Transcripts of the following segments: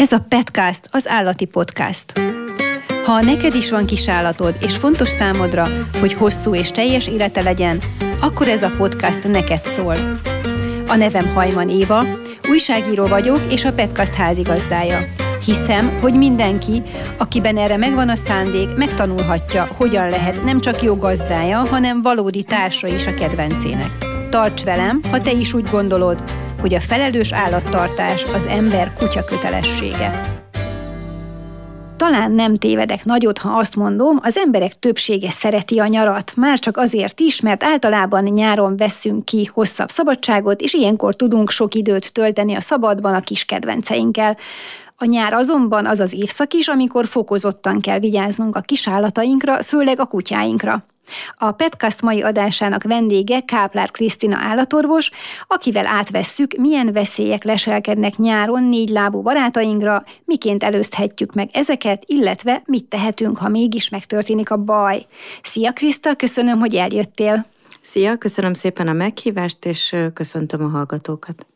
Ez a Petcast az állati podcast. Ha neked is van kis állatod, és fontos számodra, hogy hosszú és teljes élete legyen, akkor ez a podcast neked szól. A nevem Hajman Éva, újságíró vagyok, és a Petcast házigazdája. Hiszem, hogy mindenki, akiben erre megvan a szándék, megtanulhatja, hogyan lehet nem csak jó gazdája, hanem valódi társa is a kedvencének. Tarts velem, ha te is úgy gondolod, hogy a felelős állattartás az ember kutya kötelessége. Talán nem tévedek nagyot, ha azt mondom, az emberek többsége szereti a nyarat, már csak azért is, mert általában nyáron veszünk ki hosszabb szabadságot, és ilyenkor tudunk sok időt tölteni a szabadban a kis kedvenceinkkel. A nyár azonban az az évszak is, amikor fokozottan kell vigyáznunk a kisállatainkra, főleg a kutyáinkra. A Petcast mai adásának vendége Káplár Krisztina állatorvos, akivel átvesszük, milyen veszélyek leselkednek nyáron négy lábú barátainkra, miként előzhetjük meg ezeket, illetve mit tehetünk, ha mégis megtörténik a baj. Szia Kriszta, köszönöm, hogy eljöttél. Szia, köszönöm szépen a meghívást, és köszöntöm a hallgatókat.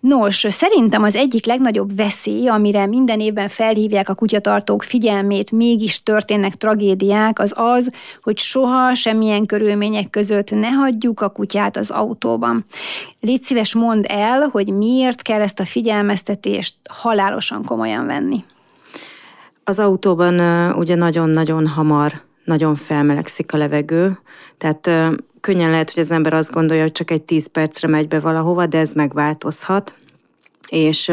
Nos, szerintem az egyik legnagyobb veszély, amire minden évben felhívják a kutyatartók figyelmét, mégis történnek tragédiák, az az, hogy soha semmilyen körülmények között ne hagyjuk a kutyát az autóban. Légy szíves, mondd el, hogy miért kell ezt a figyelmeztetést halálosan komolyan venni. Az autóban ugye nagyon-nagyon hamar nagyon felmelegszik a levegő, tehát könnyen lehet, hogy az ember azt gondolja, hogy csak egy 10 percre megy be valahova, de ez megváltozhat. És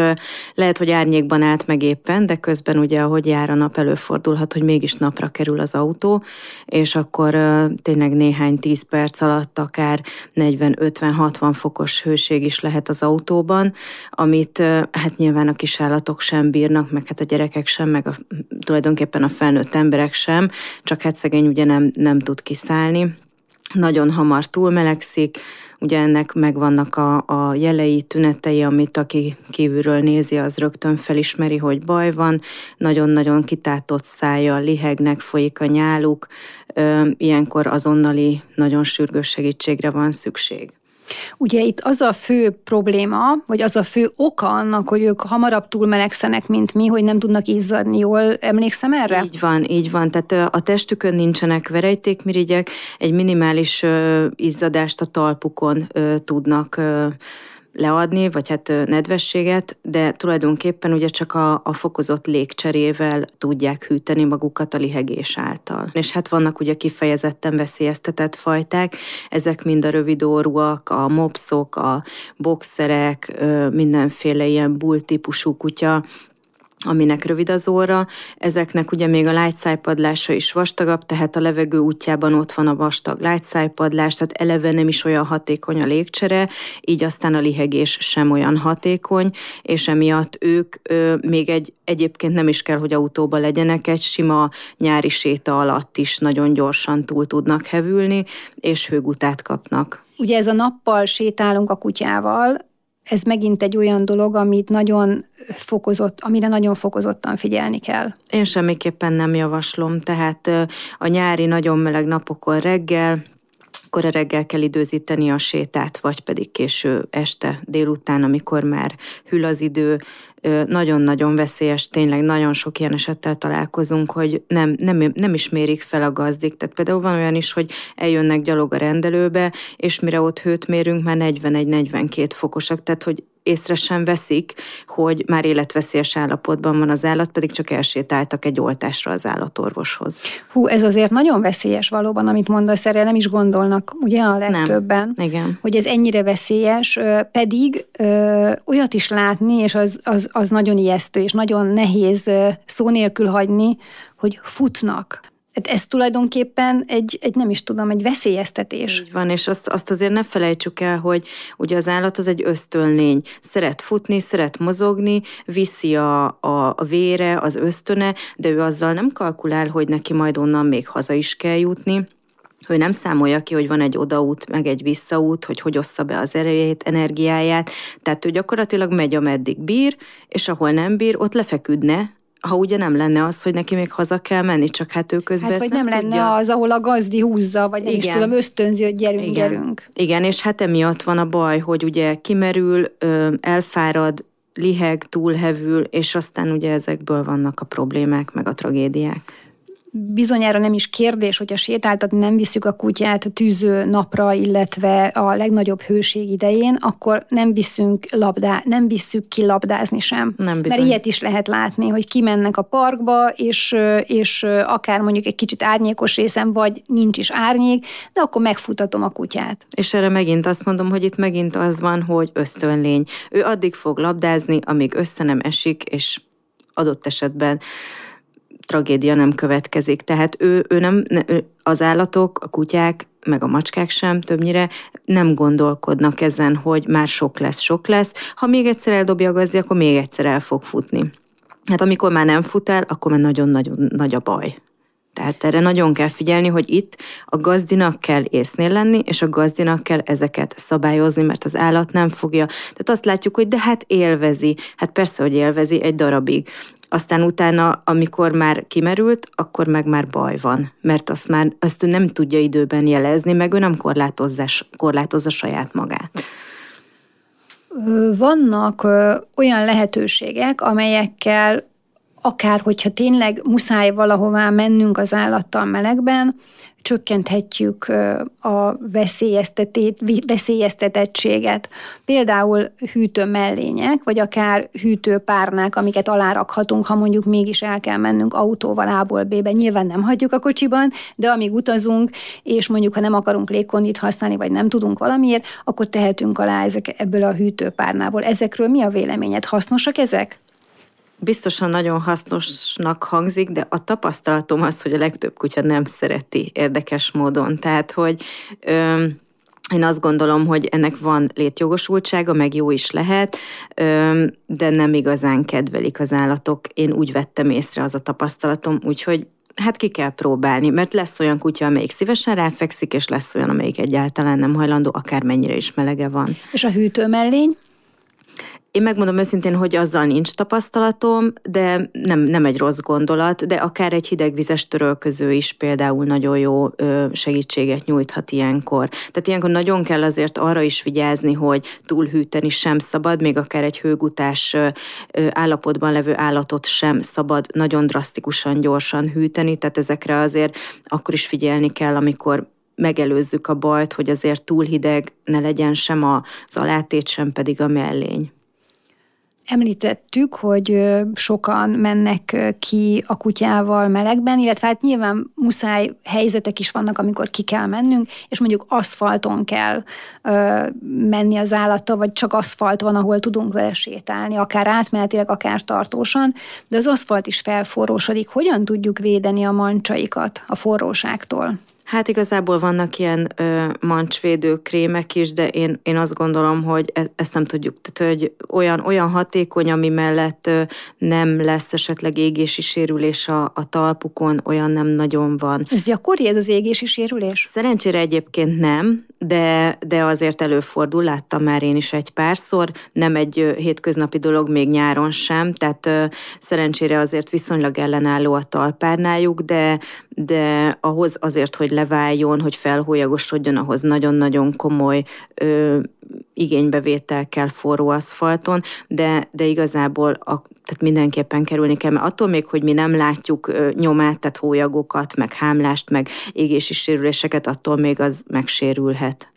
lehet, hogy árnyékban állt meg éppen, de közben ugye, ahogy jár a nap, előfordulhat, hogy mégis napra kerül az autó, és akkor tényleg néhány tíz perc alatt akár 40-50-60 fokos hőség is lehet az autóban, amit hát nyilván a kisállatok sem bírnak, meg hát a gyerekek sem, meg a, tulajdonképpen a felnőtt emberek sem, csak hát szegény ugye nem, nem tud kiszállni nagyon hamar túlmelegszik, ugye ennek megvannak a, a jelei, tünetei, amit aki kívülről nézi, az rögtön felismeri, hogy baj van, nagyon-nagyon kitátott szája, lihegnek, folyik a nyáluk, ilyenkor azonnali, nagyon sürgős segítségre van szükség. Ugye itt az a fő probléma, vagy az a fő oka annak, hogy ők hamarabb túlmelegszenek, mint mi, hogy nem tudnak izzadni. Jól emlékszem erre? Így van, így van. Tehát a testükön nincsenek verejtékmirigyek, egy minimális izzadást a talpukon tudnak leadni, vagy hát nedvességet, de tulajdonképpen ugye csak a, a fokozott légcserével tudják hűteni magukat a lihegés által. És hát vannak ugye kifejezetten veszélyeztetett fajták, ezek mind a rövidórúak, a mopszok, a boxerek, mindenféle ilyen bull típusú kutya, aminek rövid az óra. Ezeknek ugye még a lágyszájpadlása is vastagabb, tehát a levegő útjában ott van a vastag lágyszájpadlás, tehát eleve nem is olyan hatékony a légcsere, így aztán a lihegés sem olyan hatékony, és emiatt ők ö, még egy egyébként nem is kell, hogy autóba legyenek, egy sima nyári séta alatt is nagyon gyorsan túl tudnak hevülni, és hőgutát kapnak. Ugye ez a nappal sétálunk a kutyával, ez megint egy olyan dolog, amit nagyon fokozott, amire nagyon fokozottan figyelni kell. Én semmiképpen nem javaslom, tehát a nyári nagyon meleg napokon reggel, akkor a reggel kell időzíteni a sétát, vagy pedig késő este, délután, amikor már hűl az idő, nagyon-nagyon veszélyes, tényleg nagyon sok ilyen esettel találkozunk, hogy nem, nem, nem is mérik fel a gazdik. Tehát például van olyan is, hogy eljönnek gyalog a rendelőbe, és mire ott hőt mérünk, már 41-42 fokosak, tehát hogy észre sem veszik, hogy már életveszélyes állapotban van az állat, pedig csak elsétáltak egy oltásra az állatorvoshoz. Hú, ez azért nagyon veszélyes valóban, amit mondasz, erre nem is gondolnak, ugye a legtöbben, nem. Igen. hogy ez ennyire veszélyes, pedig ö, olyat is látni, és az, az, az nagyon ijesztő, és nagyon nehéz szó nélkül hagyni, hogy futnak. Hát ez tulajdonképpen egy, egy, nem is tudom, egy veszélyeztetés. Így van, és azt, azt azért ne felejtsük el, hogy ugye az állat az egy ösztönlény. Szeret futni, szeret mozogni, viszi a, a, a vére, az ösztöne, de ő azzal nem kalkulál, hogy neki majd onnan még haza is kell jutni ő nem számolja ki, hogy van egy odaút, meg egy visszaút, hogy hogy ossza be az erejét, energiáját, tehát ő gyakorlatilag megy, ameddig bír, és ahol nem bír, ott lefeküdne, ha ugye nem lenne az, hogy neki még haza kell menni, csak hát ő közben hát, vagy nem, nem lenne tudja. az, ahol a gazdi húzza, vagy nem Igen. is tudom, ösztönzi, hogy gyerünk, Igen. gyerünk. Igen, és hát emiatt van a baj, hogy ugye kimerül, elfárad, liheg, túlhevül, és aztán ugye ezekből vannak a problémák, meg a tragédiák bizonyára nem is kérdés, hogyha sétáltatni nem visszük a kutyát a tűző napra, illetve a legnagyobb hőség idején, akkor nem viszünk labdá, nem visszük ki labdázni sem. Nem bizony. Mert ilyet is lehet látni, hogy kimennek a parkba, és, és akár mondjuk egy kicsit árnyékos részem, vagy nincs is árnyék, de akkor megfutatom a kutyát. És erre megint azt mondom, hogy itt megint az van, hogy ösztönlény. Ő addig fog labdázni, amíg össze nem esik, és adott esetben tragédia nem következik. Tehát ő, ő nem, az állatok, a kutyák, meg a macskák sem többnyire nem gondolkodnak ezen, hogy már sok lesz, sok lesz. Ha még egyszer eldobja a gazdi, akkor még egyszer el fog futni. Hát amikor már nem fut el, akkor már nagyon-nagyon nagy a baj. Tehát erre nagyon kell figyelni, hogy itt a gazdinak kell észnél lenni, és a gazdinak kell ezeket szabályozni, mert az állat nem fogja. Tehát azt látjuk, hogy de hát élvezi. Hát persze, hogy élvezi egy darabig aztán utána, amikor már kimerült, akkor meg már baj van, mert azt már azt ő nem tudja időben jelezni, meg ő nem korlátozza, korlátozza saját magát. Vannak olyan lehetőségek, amelyekkel akár hogyha tényleg muszáj valahová mennünk az állattal melegben, csökkenthetjük a veszélyeztetettséget. Például hűtő mellények, vagy akár hűtőpárnák, amiket alárakhatunk, ha mondjuk mégis el kell mennünk autóval A-ból B-be. Nyilván nem hagyjuk a kocsiban, de amíg utazunk, és mondjuk ha nem akarunk légkondit használni, vagy nem tudunk valamiért, akkor tehetünk alá ezek, ebből a hűtőpárnából. Ezekről mi a véleményed? Hasznosak ezek? Biztosan nagyon hasznosnak hangzik, de a tapasztalatom az, hogy a legtöbb kutya nem szereti érdekes módon. Tehát, hogy ö, én azt gondolom, hogy ennek van létjogosultsága, meg jó is lehet, de nem igazán kedvelik az állatok. Én úgy vettem észre az a tapasztalatom, úgyhogy hát ki kell próbálni, mert lesz olyan kutya, amelyik szívesen ráfekszik, és lesz olyan, amelyik egyáltalán nem hajlandó, akármennyire is melege van. És a hűtőmellény? Én megmondom őszintén, hogy azzal nincs tapasztalatom, de nem, nem egy rossz gondolat, de akár egy hidegvizes törölköző is például nagyon jó segítséget nyújthat ilyenkor. Tehát ilyenkor nagyon kell azért arra is vigyázni, hogy túlhűteni sem szabad, még akár egy hőgutás állapotban levő állatot sem szabad nagyon drasztikusan gyorsan hűteni, tehát ezekre azért akkor is figyelni kell, amikor megelőzzük a bajt, hogy azért túl hideg ne legyen sem az alátét, sem pedig a mellény. Említettük, hogy sokan mennek ki a kutyával melegben, illetve hát nyilván muszáj helyzetek is vannak, amikor ki kell mennünk, és mondjuk aszfalton kell ö, menni az állattal, vagy csak aszfalt van, ahol tudunk vele sétálni, akár átmenetileg, akár tartósan, de az aszfalt is felforrósodik. Hogyan tudjuk védeni a mancsaikat a forróságtól? Hát igazából vannak ilyen ö, mancsvédő krémek is, de én, én azt gondolom, hogy e, ezt nem tudjuk. Tehát, hogy olyan, olyan hatékony, ami mellett ö, nem lesz esetleg égési sérülés a, a talpukon, olyan nem nagyon van. Ez gyakori ez az égési sérülés? Szerencsére egyébként nem, de, de azért előfordul, láttam már én is egy párszor, nem egy ö, hétköznapi dolog, még nyáron sem, tehát ö, szerencsére azért viszonylag ellenálló a talpárnájuk, de, de ahhoz azért, hogy leváljon, hogy felhólyagosodjon, ahhoz nagyon-nagyon komoly ö, igénybevétel kell forró aszfalton, de, de igazából a, tehát mindenképpen kerülni kell, mert attól még, hogy mi nem látjuk ö, nyomát, tehát hólyagokat, meg hámlást, meg égési sérüléseket, attól még az megsérülhet.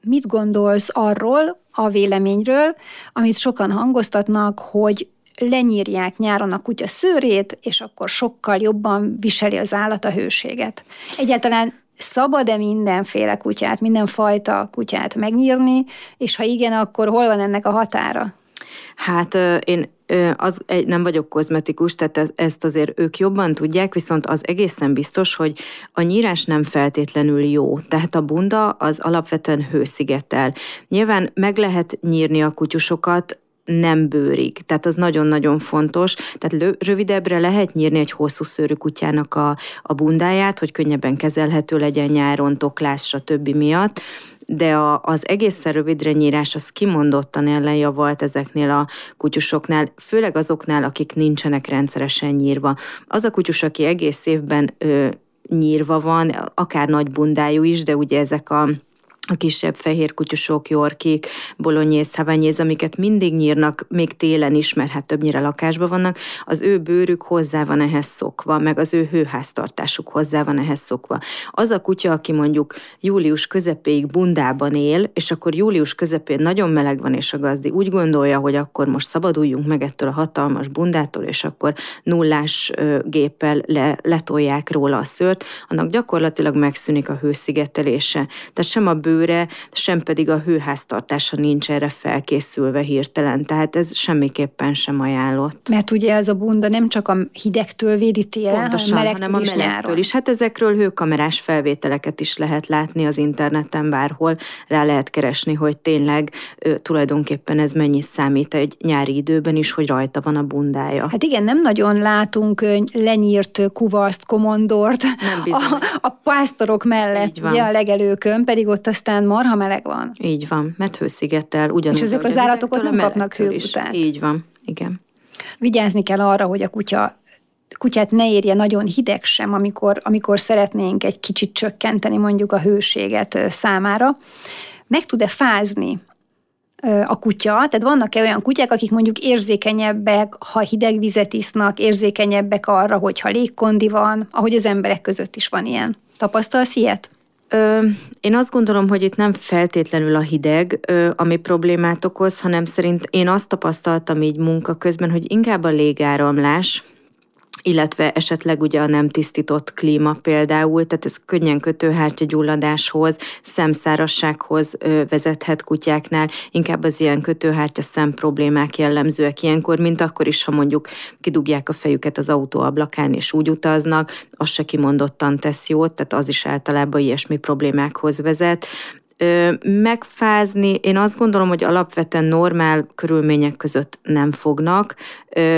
Mit gondolsz arról, a véleményről, amit sokan hangoztatnak, hogy lenyírják nyáron a kutya szőrét, és akkor sokkal jobban viseli az állat a hőséget. Egyáltalán szabad-e mindenféle kutyát, mindenfajta kutyát megnyírni, és ha igen, akkor hol van ennek a határa? Hát én az, nem vagyok kozmetikus, tehát ezt azért ők jobban tudják, viszont az egészen biztos, hogy a nyírás nem feltétlenül jó. Tehát a bunda az alapvetően hőszigetel. Nyilván meg lehet nyírni a kutyusokat, nem bőrig. Tehát az nagyon-nagyon fontos. Tehát rövidebbre lehet nyírni egy hosszú szőrű kutyának a, a bundáját, hogy könnyebben kezelhető legyen nyáron, toklás, stb. miatt de a, az egészen rövidre nyírás az kimondottan ellenjavalt ezeknél a kutyusoknál, főleg azoknál, akik nincsenek rendszeresen nyírva. Az a kutyus, aki egész évben ö, nyírva van, akár nagy bundájú is, de ugye ezek a a kisebb fehér kutyusok, yorkik, bolonyész, havanyéz, amiket mindig nyírnak, még télen is, mert hát többnyire lakásban vannak, az ő bőrük hozzá van ehhez szokva, meg az ő hőháztartásuk hozzá van ehhez szokva. Az a kutya, aki mondjuk július közepéig bundában él, és akkor július közepén nagyon meleg van, és a gazdi úgy gondolja, hogy akkor most szabaduljunk meg ettől a hatalmas bundától, és akkor nullás géppel le, letolják róla a szőrt, annak gyakorlatilag megszűnik a hőszigetelése. Tehát sem a bőr bőre, sem pedig a hőháztartása nincs erre felkészülve hirtelen, tehát ez semmiképpen sem ajánlott. Mert ugye ez a bunda nem csak a hidegtől védi télen, Pontosan, hanem, hanem a melegtől nyáron. is. Hát ezekről hőkamerás felvételeket is lehet látni az interneten bárhol, rá lehet keresni, hogy tényleg tulajdonképpen ez mennyi számít egy nyári időben is, hogy rajta van a bundája. Hát igen, nem nagyon látunk lenyírt kuvaszt, komondort nem a, a pásztorok mellett, ugye a legelőkön, pedig ott azt aztán marha meleg van. Így van, mert hőszigettel ugyanúgy. És ezek az állatok ott nem kapnak hőutát. Így van, igen. Vigyázni kell arra, hogy a kutya kutyát ne érje nagyon hideg sem, amikor, amikor szeretnénk egy kicsit csökkenteni mondjuk a hőséget számára. Meg tud-e fázni a kutya, tehát vannak-e olyan kutyák, akik mondjuk érzékenyebbek, ha hideg vizet isznak, érzékenyebbek arra, hogyha légkondi van, ahogy az emberek között is van ilyen. Tapasztalsz ilyet? Ö, én azt gondolom, hogy itt nem feltétlenül a hideg, ö, ami problémát okoz, hanem szerint én azt tapasztaltam így munka közben, hogy inkább a légáramlás, illetve esetleg ugye a nem tisztított klíma például, tehát ez könnyen kötőhártya gyulladáshoz, szemszárassághoz vezethet kutyáknál, inkább az ilyen kötőhártya szem problémák jellemzőek ilyenkor, mint akkor is, ha mondjuk kidugják a fejüket az autó ablakán és úgy utaznak, az se kimondottan tesz jót, tehát az is általában ilyesmi problémákhoz vezet megfázni, én azt gondolom, hogy alapvetően normál körülmények között nem fognak.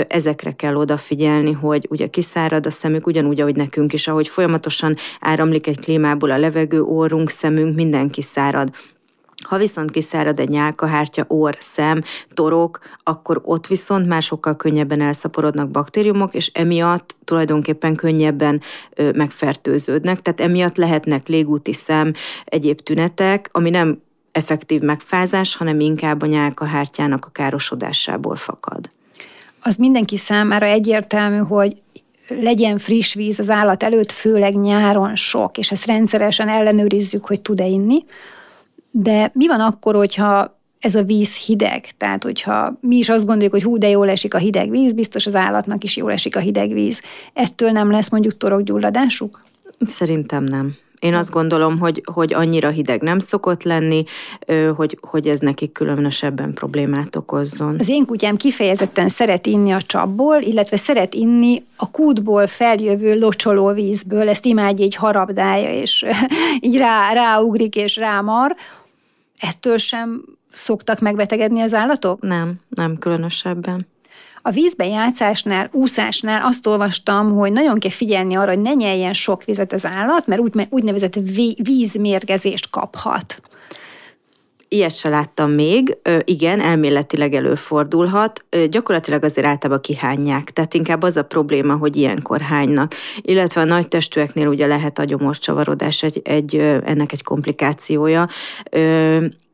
Ezekre kell odafigyelni, hogy ugye kiszárad a szemük, ugyanúgy, ahogy nekünk is, ahogy folyamatosan áramlik egy klímából a levegő, orrunk, szemünk, minden kiszárad. Ha viszont kiszárad egy nyálkahártya, orr, szem, torok, akkor ott viszont már sokkal könnyebben elszaporodnak baktériumok, és emiatt tulajdonképpen könnyebben ö, megfertőződnek. Tehát emiatt lehetnek légúti szem, egyéb tünetek, ami nem effektív megfázás, hanem inkább a nyálkahártyának a károsodásából fakad. Az mindenki számára egyértelmű, hogy legyen friss víz az állat előtt, főleg nyáron sok, és ezt rendszeresen ellenőrizzük, hogy tud-e inni. De mi van akkor, hogyha ez a víz hideg, tehát hogyha mi is azt gondoljuk, hogy hú, de jól esik a hideg víz, biztos az állatnak is jól esik a hideg víz. Ettől nem lesz mondjuk torokgyulladásuk? Szerintem nem. Én azt gondolom, hogy, hogy annyira hideg nem szokott lenni, hogy, hogy ez nekik különösebben problémát okozzon. Az én kutyám kifejezetten szeret inni a csapból, illetve szeret inni a kútból feljövő locsoló vízből, ezt imádja így harabdája, és így rá, ráugrik és rámar. Ettől sem szoktak megbetegedni az állatok? Nem, nem különösebben. A vízben játszásnál, úszásnál azt olvastam, hogy nagyon kell figyelni arra, hogy ne nyeljen sok vizet az állat, mert úgy, úgynevezett vízmérgezést kaphat. Ilyet se láttam még, igen, elméletileg előfordulhat, gyakorlatilag azért általában kihányják, tehát inkább az a probléma, hogy ilyenkor hánynak. Illetve a nagy testűeknél ugye lehet a gyomorcsavarodás egy, egy, ennek egy komplikációja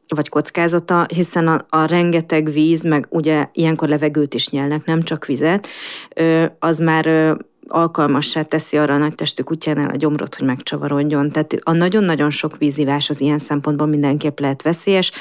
vagy kockázata, hiszen a, a rengeteg víz, meg ugye ilyenkor levegőt is nyelnek, nem csak vizet, az már alkalmassá teszi arra a nagy testű kutyánál a gyomrot, hogy megcsavarodjon. Tehát a nagyon-nagyon sok vízivás az ilyen szempontból mindenképp lehet veszélyes,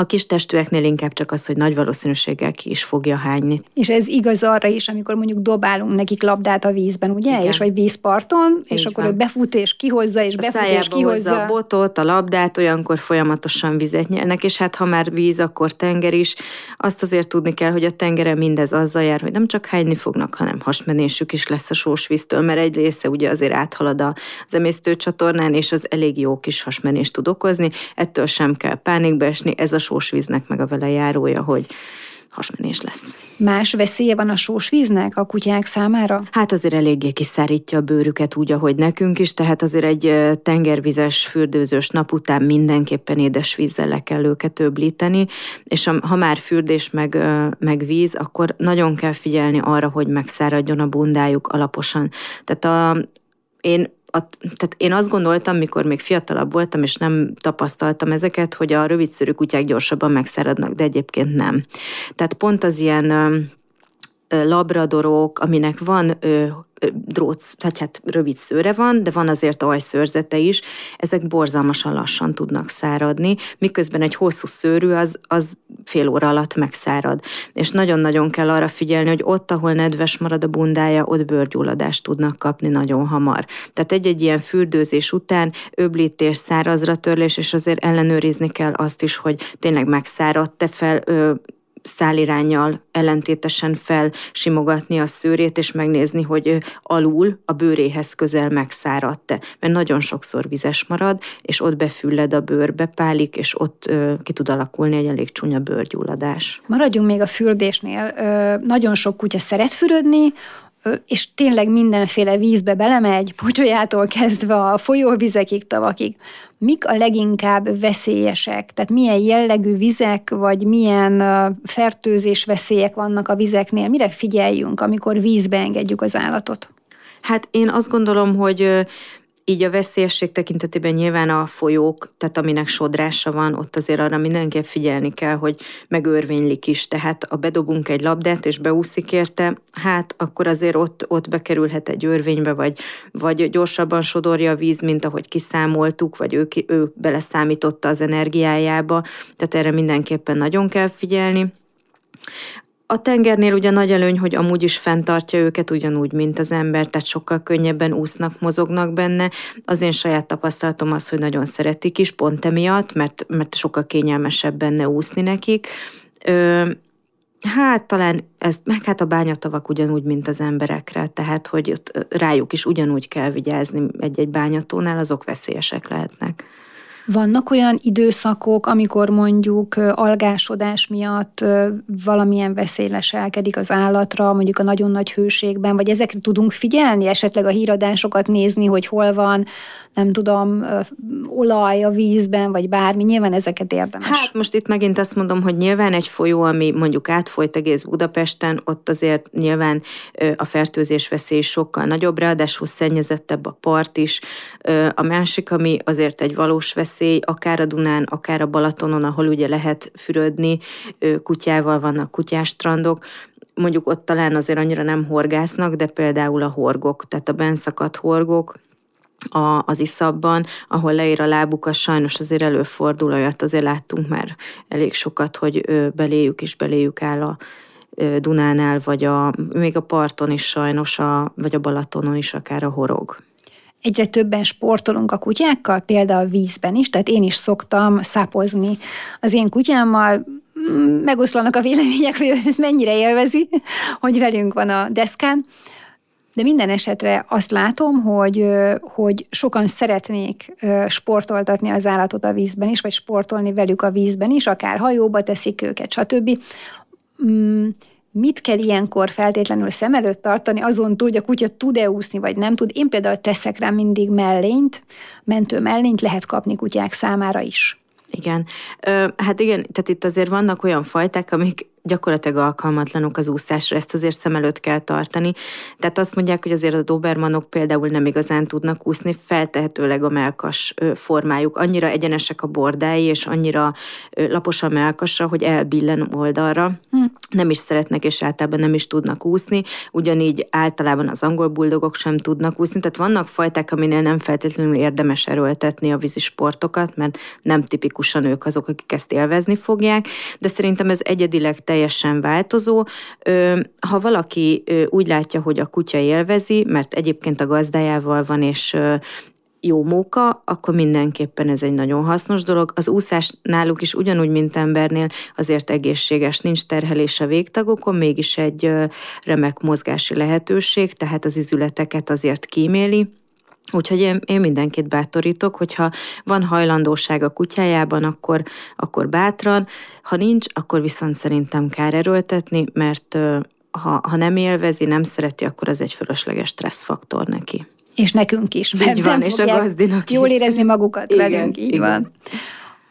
a kis testűeknél inkább csak az, hogy nagy valószínűséggel ki is fogja hányni. És ez igaz arra is, amikor mondjuk dobálunk nekik labdát a vízben, ugye? Igen. És vagy vízparton, Így és van. akkor ő befut és kihozza, és a befut és kihozza. a botot, a labdát, olyankor folyamatosan vizet nyernek, és hát ha már víz, akkor tenger is. Azt azért tudni kell, hogy a tengeren mindez azzal jár, hogy nem csak hányni fognak, hanem hasmenésük is lesz a sós víztől, mert egy része ugye azért áthalad az emésztőcsatornán, és az elég jó kis hasmenést tud okozni. Ettől sem kell pánikba esni, ez a sósvíznek meg a vele járója, hogy hasmenés lesz. Más veszélye van a sósvíznek a kutyák számára? Hát azért eléggé kiszárítja a bőrüket úgy, ahogy nekünk is, tehát azért egy tengervizes, fürdőzős nap után mindenképpen édesvízzel le kell őket öblíteni, és ha már fürdés meg, meg víz, akkor nagyon kell figyelni arra, hogy megszáradjon a bundájuk alaposan. Tehát a, én a, tehát én azt gondoltam, mikor még fiatalabb voltam, és nem tapasztaltam ezeket, hogy a rövidszörű kutyák gyorsabban megszáradnak, de egyébként nem. Tehát pont az ilyen labradorok, aminek van ö, dróc, tehát hát rövid szőre van, de van azért ajszőrzete is, ezek borzalmasan lassan tudnak száradni, miközben egy hosszú szőrű az, az fél óra alatt megszárad. És nagyon-nagyon kell arra figyelni, hogy ott, ahol nedves marad a bundája, ott bőrgyulladást tudnak kapni nagyon hamar. Tehát egy-egy ilyen fürdőzés után öblítés, szárazra törlés, és azért ellenőrizni kell azt is, hogy tényleg megszáradt-e fel, ö, szálirányjal ellentétesen felsimogatni a szőrét, és megnézni, hogy alul a bőréhez közel megszáradt-e. Mert nagyon sokszor vizes marad, és ott befülled a bőrbe, pálik, és ott ö, ki tud alakulni egy elég csúnya bőrgyulladás. Maradjunk még a fürdésnél. Ö, nagyon sok kutya szeret fürödni, és tényleg mindenféle vízbe belemegy, pocsolyától kezdve a folyóvizekig, tavakig. Mik a leginkább veszélyesek? Tehát milyen jellegű vizek, vagy milyen fertőzés veszélyek vannak a vizeknél? Mire figyeljünk, amikor vízbe engedjük az állatot? Hát én azt gondolom, hogy így a veszélyesség tekintetében nyilván a folyók, tehát aminek sodrása van, ott azért arra mindenképp figyelni kell, hogy megörvénylik is. Tehát a bedobunk egy labdát, és beúszik érte, hát akkor azért ott, ott bekerülhet egy örvénybe, vagy, vagy gyorsabban sodorja a víz, mint ahogy kiszámoltuk, vagy ő, ő beleszámította az energiájába. Tehát erre mindenképpen nagyon kell figyelni. A tengernél ugye nagy előny, hogy amúgy is fenntartja őket ugyanúgy, mint az ember, tehát sokkal könnyebben úsznak, mozognak benne. Az én saját tapasztalatom az, hogy nagyon szeretik is, pont emiatt, mert, mert sokkal kényelmesebb benne úszni nekik. Ö, Hát talán ezt, meg hát a bányatavak ugyanúgy, mint az emberekre, tehát hogy rájuk is ugyanúgy kell vigyázni egy-egy bányatónál, azok veszélyesek lehetnek. Vannak olyan időszakok, amikor mondjuk algásodás miatt valamilyen veszély leselkedik az állatra, mondjuk a nagyon nagy hőségben, vagy ezekre tudunk figyelni, esetleg a híradásokat nézni, hogy hol van, nem tudom, olaj a vízben, vagy bármi, nyilván ezeket érdemes. Hát most itt megint azt mondom, hogy nyilván egy folyó, ami mondjuk átfolyt egész Budapesten, ott azért nyilván a fertőzés veszély sokkal nagyobb, ráadásul szennyezettebb a part is. A másik, ami azért egy valós veszély, akár a Dunán, akár a Balatonon, ahol ugye lehet fürödni, kutyával vannak kutyástrandok, mondjuk ott talán azért annyira nem horgásznak, de például a horgok, tehát a benszakadt horgok, a, az iszabban, ahol leír a lábuk, az sajnos azért előfordul, olyat azért láttunk már elég sokat, hogy beléjük is beléjük áll a Dunánál, vagy a, még a parton is sajnos, a, vagy a Balatonon is akár a horog. Egyre többen sportolunk a kutyákkal, például vízben is, tehát én is szoktam szápozni az én kutyámmal, mm, megoszlanak a vélemények, hogy ez mennyire élvezi, hogy velünk van a deszkán, de minden esetre azt látom, hogy, hogy sokan szeretnék sportoltatni az állatot a vízben is, vagy sportolni velük a vízben is, akár hajóba teszik őket, stb. Mm, mit kell ilyenkor feltétlenül szem előtt tartani, azon túl, hogy a kutya tud-e úszni, vagy nem tud. Én például teszek rá mindig mellényt, mentő mellényt lehet kapni kutyák számára is. Igen. Hát igen, tehát itt azért vannak olyan fajták, amik gyakorlatilag alkalmatlanok az úszásra, ezt azért szem előtt kell tartani. Tehát azt mondják, hogy azért a dobermanok például nem igazán tudnak úszni, feltehetőleg a melkas formájuk. Annyira egyenesek a bordái, és annyira lapos a melkasa, hogy elbillen oldalra. Hm. Nem is szeretnek, és általában nem is tudnak úszni. Ugyanígy általában az angol buldogok sem tudnak úszni. Tehát vannak fajták, aminél nem feltétlenül érdemes erőltetni a vízisportokat, mert nem tipikusan ők azok, akik ezt élvezni fogják, de szerintem ez egyedileg teljesen teljesen változó. Ha valaki úgy látja, hogy a kutya élvezi, mert egyébként a gazdájával van, és jó móka, akkor mindenképpen ez egy nagyon hasznos dolog. Az úszás náluk is ugyanúgy, mint embernél, azért egészséges, nincs terhelés a végtagokon, mégis egy remek mozgási lehetőség, tehát az izületeket azért kíméli. Úgyhogy én, én mindenkit bátorítok, hogyha van hajlandóság a kutyájában, akkor, akkor bátran, ha nincs, akkor viszont szerintem kár erőltetni, mert ha, ha nem élvezi, nem szereti, akkor az egy fölösleges stresszfaktor neki. És nekünk is. Így van, és a gazdinak Jól érezni magukat igen, velünk, így igen. van.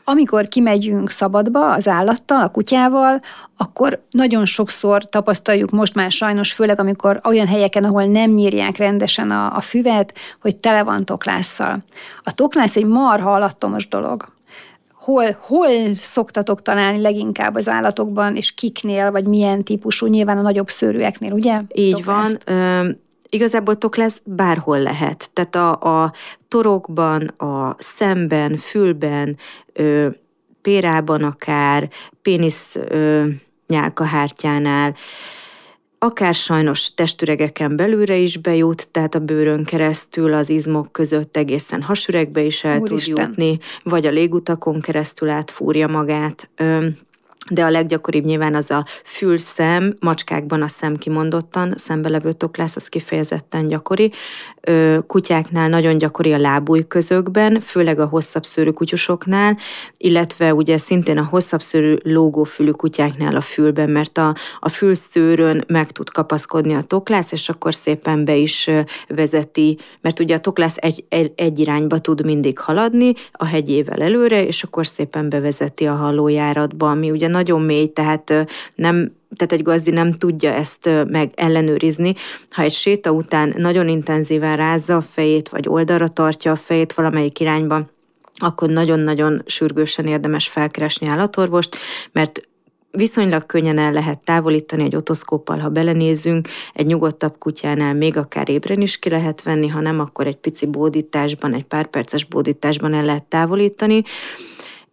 Amikor kimegyünk szabadba az állattal, a kutyával, akkor nagyon sokszor tapasztaljuk most már sajnos, főleg amikor olyan helyeken, ahol nem nyírják rendesen a, a füvet, hogy tele van toklásszal. A toklász egy marha alattomos dolog hol, hol szoktatok találni leginkább az állatokban, és kiknél, vagy milyen típusú, nyilván a nagyobb szőrűeknél, ugye? Így Toklászt. van. Igazából toklász bárhol lehet. Tehát a, a torokban, a szemben, fülben, ö, pérában akár, pénisz ö, nyálkahártyánál, akár sajnos testüregeken belülre is bejut, tehát a bőrön keresztül az izmok között egészen hasüregbe is el Úristen. tud jutni, vagy a légutakon keresztül átfúrja magát de a leggyakoribb nyilván az a fülszem, macskákban a szem kimondottan, szembelevő toklász, az kifejezetten gyakori. Kutyáknál nagyon gyakori a lábúj közökben, főleg a hosszabb szőrű kutyusoknál, illetve ugye szintén a hosszabb szőrű lógófülű kutyáknál a fülben, mert a, a fülszőrön meg tud kapaszkodni a toklász, és akkor szépen be is vezeti, mert ugye a toklász egy, egy, egy irányba tud mindig haladni, a hegyével előre, és akkor szépen bevezeti a hallójáratba, ami ugye nagyon mély, tehát nem tehát egy gazdi nem tudja ezt meg ellenőrizni. Ha egy séta után nagyon intenzíven rázza a fejét, vagy oldalra tartja a fejét valamelyik irányba, akkor nagyon-nagyon sürgősen érdemes felkeresni állatorvost, mert viszonylag könnyen el lehet távolítani egy otoszkóppal, ha belenézünk, egy nyugodtabb kutyánál még akár ébren is ki lehet venni, ha nem, akkor egy pici bódításban, egy pár perces bódításban el lehet távolítani.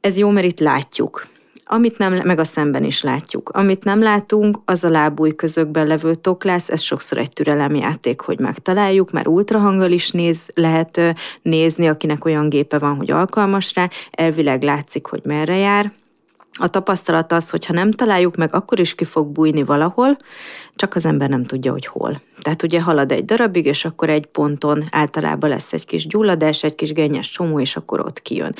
Ez jó, mert itt látjuk amit nem, meg a szemben is látjuk. Amit nem látunk, az a lábúj közökben levő toklász, ez sokszor egy türelemjáték, hogy megtaláljuk, mert ultrahanggal is néz, lehet nézni, akinek olyan gépe van, hogy alkalmas rá, elvileg látszik, hogy merre jár, a tapasztalat az, hogy ha nem találjuk meg, akkor is ki fog bújni valahol, csak az ember nem tudja, hogy hol. Tehát ugye halad egy darabig, és akkor egy ponton általában lesz egy kis gyulladás, egy kis gennyes csomó, és akkor ott kijön.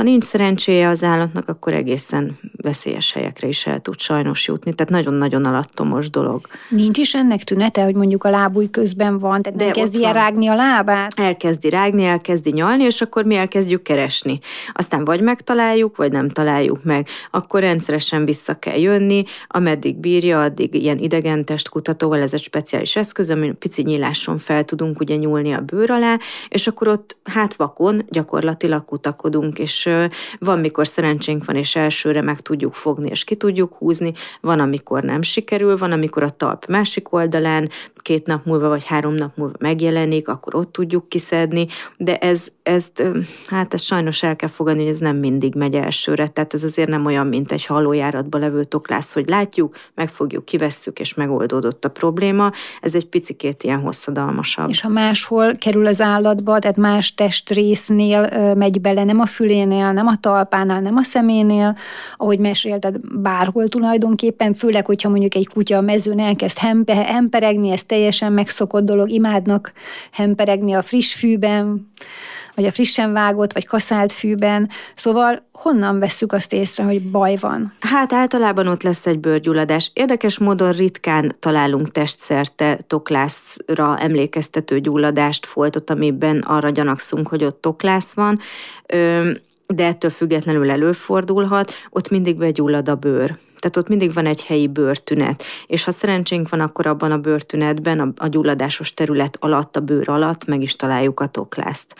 Ha nincs szerencséje az állatnak, akkor egészen veszélyes helyekre is el tud sajnos jutni, tehát nagyon-nagyon alattomos dolog. Nincs is ennek tünete, hogy mondjuk a lábúj közben van, tehát De nem kezdi el rágni a lábát? Elkezdi rágni, elkezdi nyalni, és akkor mi elkezdjük keresni. Aztán vagy megtaláljuk, vagy nem találjuk meg. Akkor rendszeresen vissza kell jönni, ameddig bírja, addig ilyen idegen testkutatóval, ez egy speciális eszköz, amin pici nyíláson fel tudunk ugye nyúlni a bőr alá, és akkor ott hát vakon gyakorlatilag kutakodunk, és van, mikor szerencsénk van, és elsőre meg tudjuk fogni, és ki tudjuk húzni, van, amikor nem sikerül, van, amikor a talp másik oldalán két nap múlva, vagy három nap múlva megjelenik, akkor ott tudjuk kiszedni, de ez, ezt, hát ezt sajnos el kell fogadni, hogy ez nem mindig megy elsőre, tehát ez azért nem olyan, mint egy halójáratba levő toklász, hogy látjuk, megfogjuk, kivesszük, és megoldódott a probléma, ez egy picikét ilyen hosszadalmasabb. És ha máshol kerül az állatba, tehát más testrésznél megy bele, nem a fülénél, nem a talpánál, nem a szeménél, ahogy mesélted, bárhol tulajdonképpen, főleg, hogyha mondjuk egy kutya a mezőn elkezd hempe, hemperegni, ez teljesen megszokott dolog, imádnak hemperegni a friss fűben, vagy a frissen vágott, vagy kaszált fűben. Szóval honnan vesszük azt észre, hogy baj van? Hát általában ott lesz egy bőrgyulladás. Érdekes módon ritkán találunk testszerte toklászra emlékeztető gyulladást foltot, amiben arra gyanakszunk, hogy ott toklász van de ettől függetlenül előfordulhat, ott mindig begyullad a bőr. Tehát ott mindig van egy helyi bőrtünet, és ha szerencsénk van, akkor abban a bőrtünetben, a, a gyulladásos terület alatt, a bőr alatt meg is találjuk a toklászt.